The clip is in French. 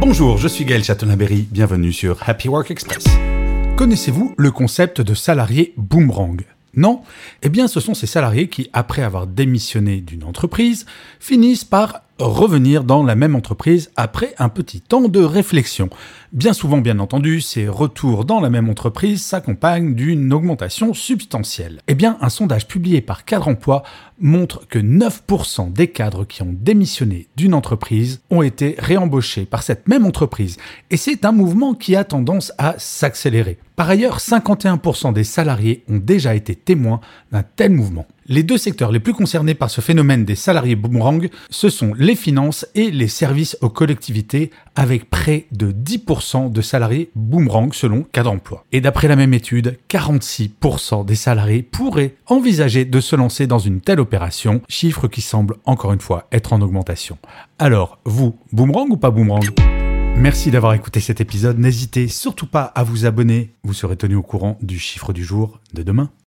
Bonjour, je suis Gaël Chatonaberry, bienvenue sur Happy Work Express. Connaissez-vous le concept de salarié boomerang? Non? Eh bien, ce sont ces salariés qui, après avoir démissionné d'une entreprise, finissent par revenir dans la même entreprise après un petit temps de réflexion. Bien souvent, bien entendu, ces retours dans la même entreprise s'accompagnent d'une augmentation substantielle. Eh bien, un sondage publié par Cadre Emploi montre que 9% des cadres qui ont démissionné d'une entreprise ont été réembauchés par cette même entreprise. Et c'est un mouvement qui a tendance à s'accélérer. Par ailleurs, 51% des salariés ont déjà été témoins d'un tel mouvement. Les deux secteurs les plus concernés par ce phénomène des salariés boomerang, ce sont les finances et les services aux collectivités, avec près de 10% de salariés boomerang selon Cadre Emploi. Et d'après la même étude, 46% des salariés pourraient envisager de se lancer dans une telle opération, chiffre qui semble encore une fois être en augmentation. Alors, vous, boomerang ou pas boomerang? Merci d'avoir écouté cet épisode. N'hésitez surtout pas à vous abonner. Vous serez tenu au courant du chiffre du jour de demain.